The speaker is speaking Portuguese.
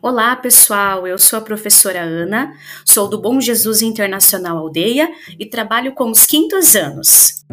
Olá, pessoal. Eu sou a professora Ana, sou do Bom Jesus Internacional Aldeia e trabalho com os quintos anos.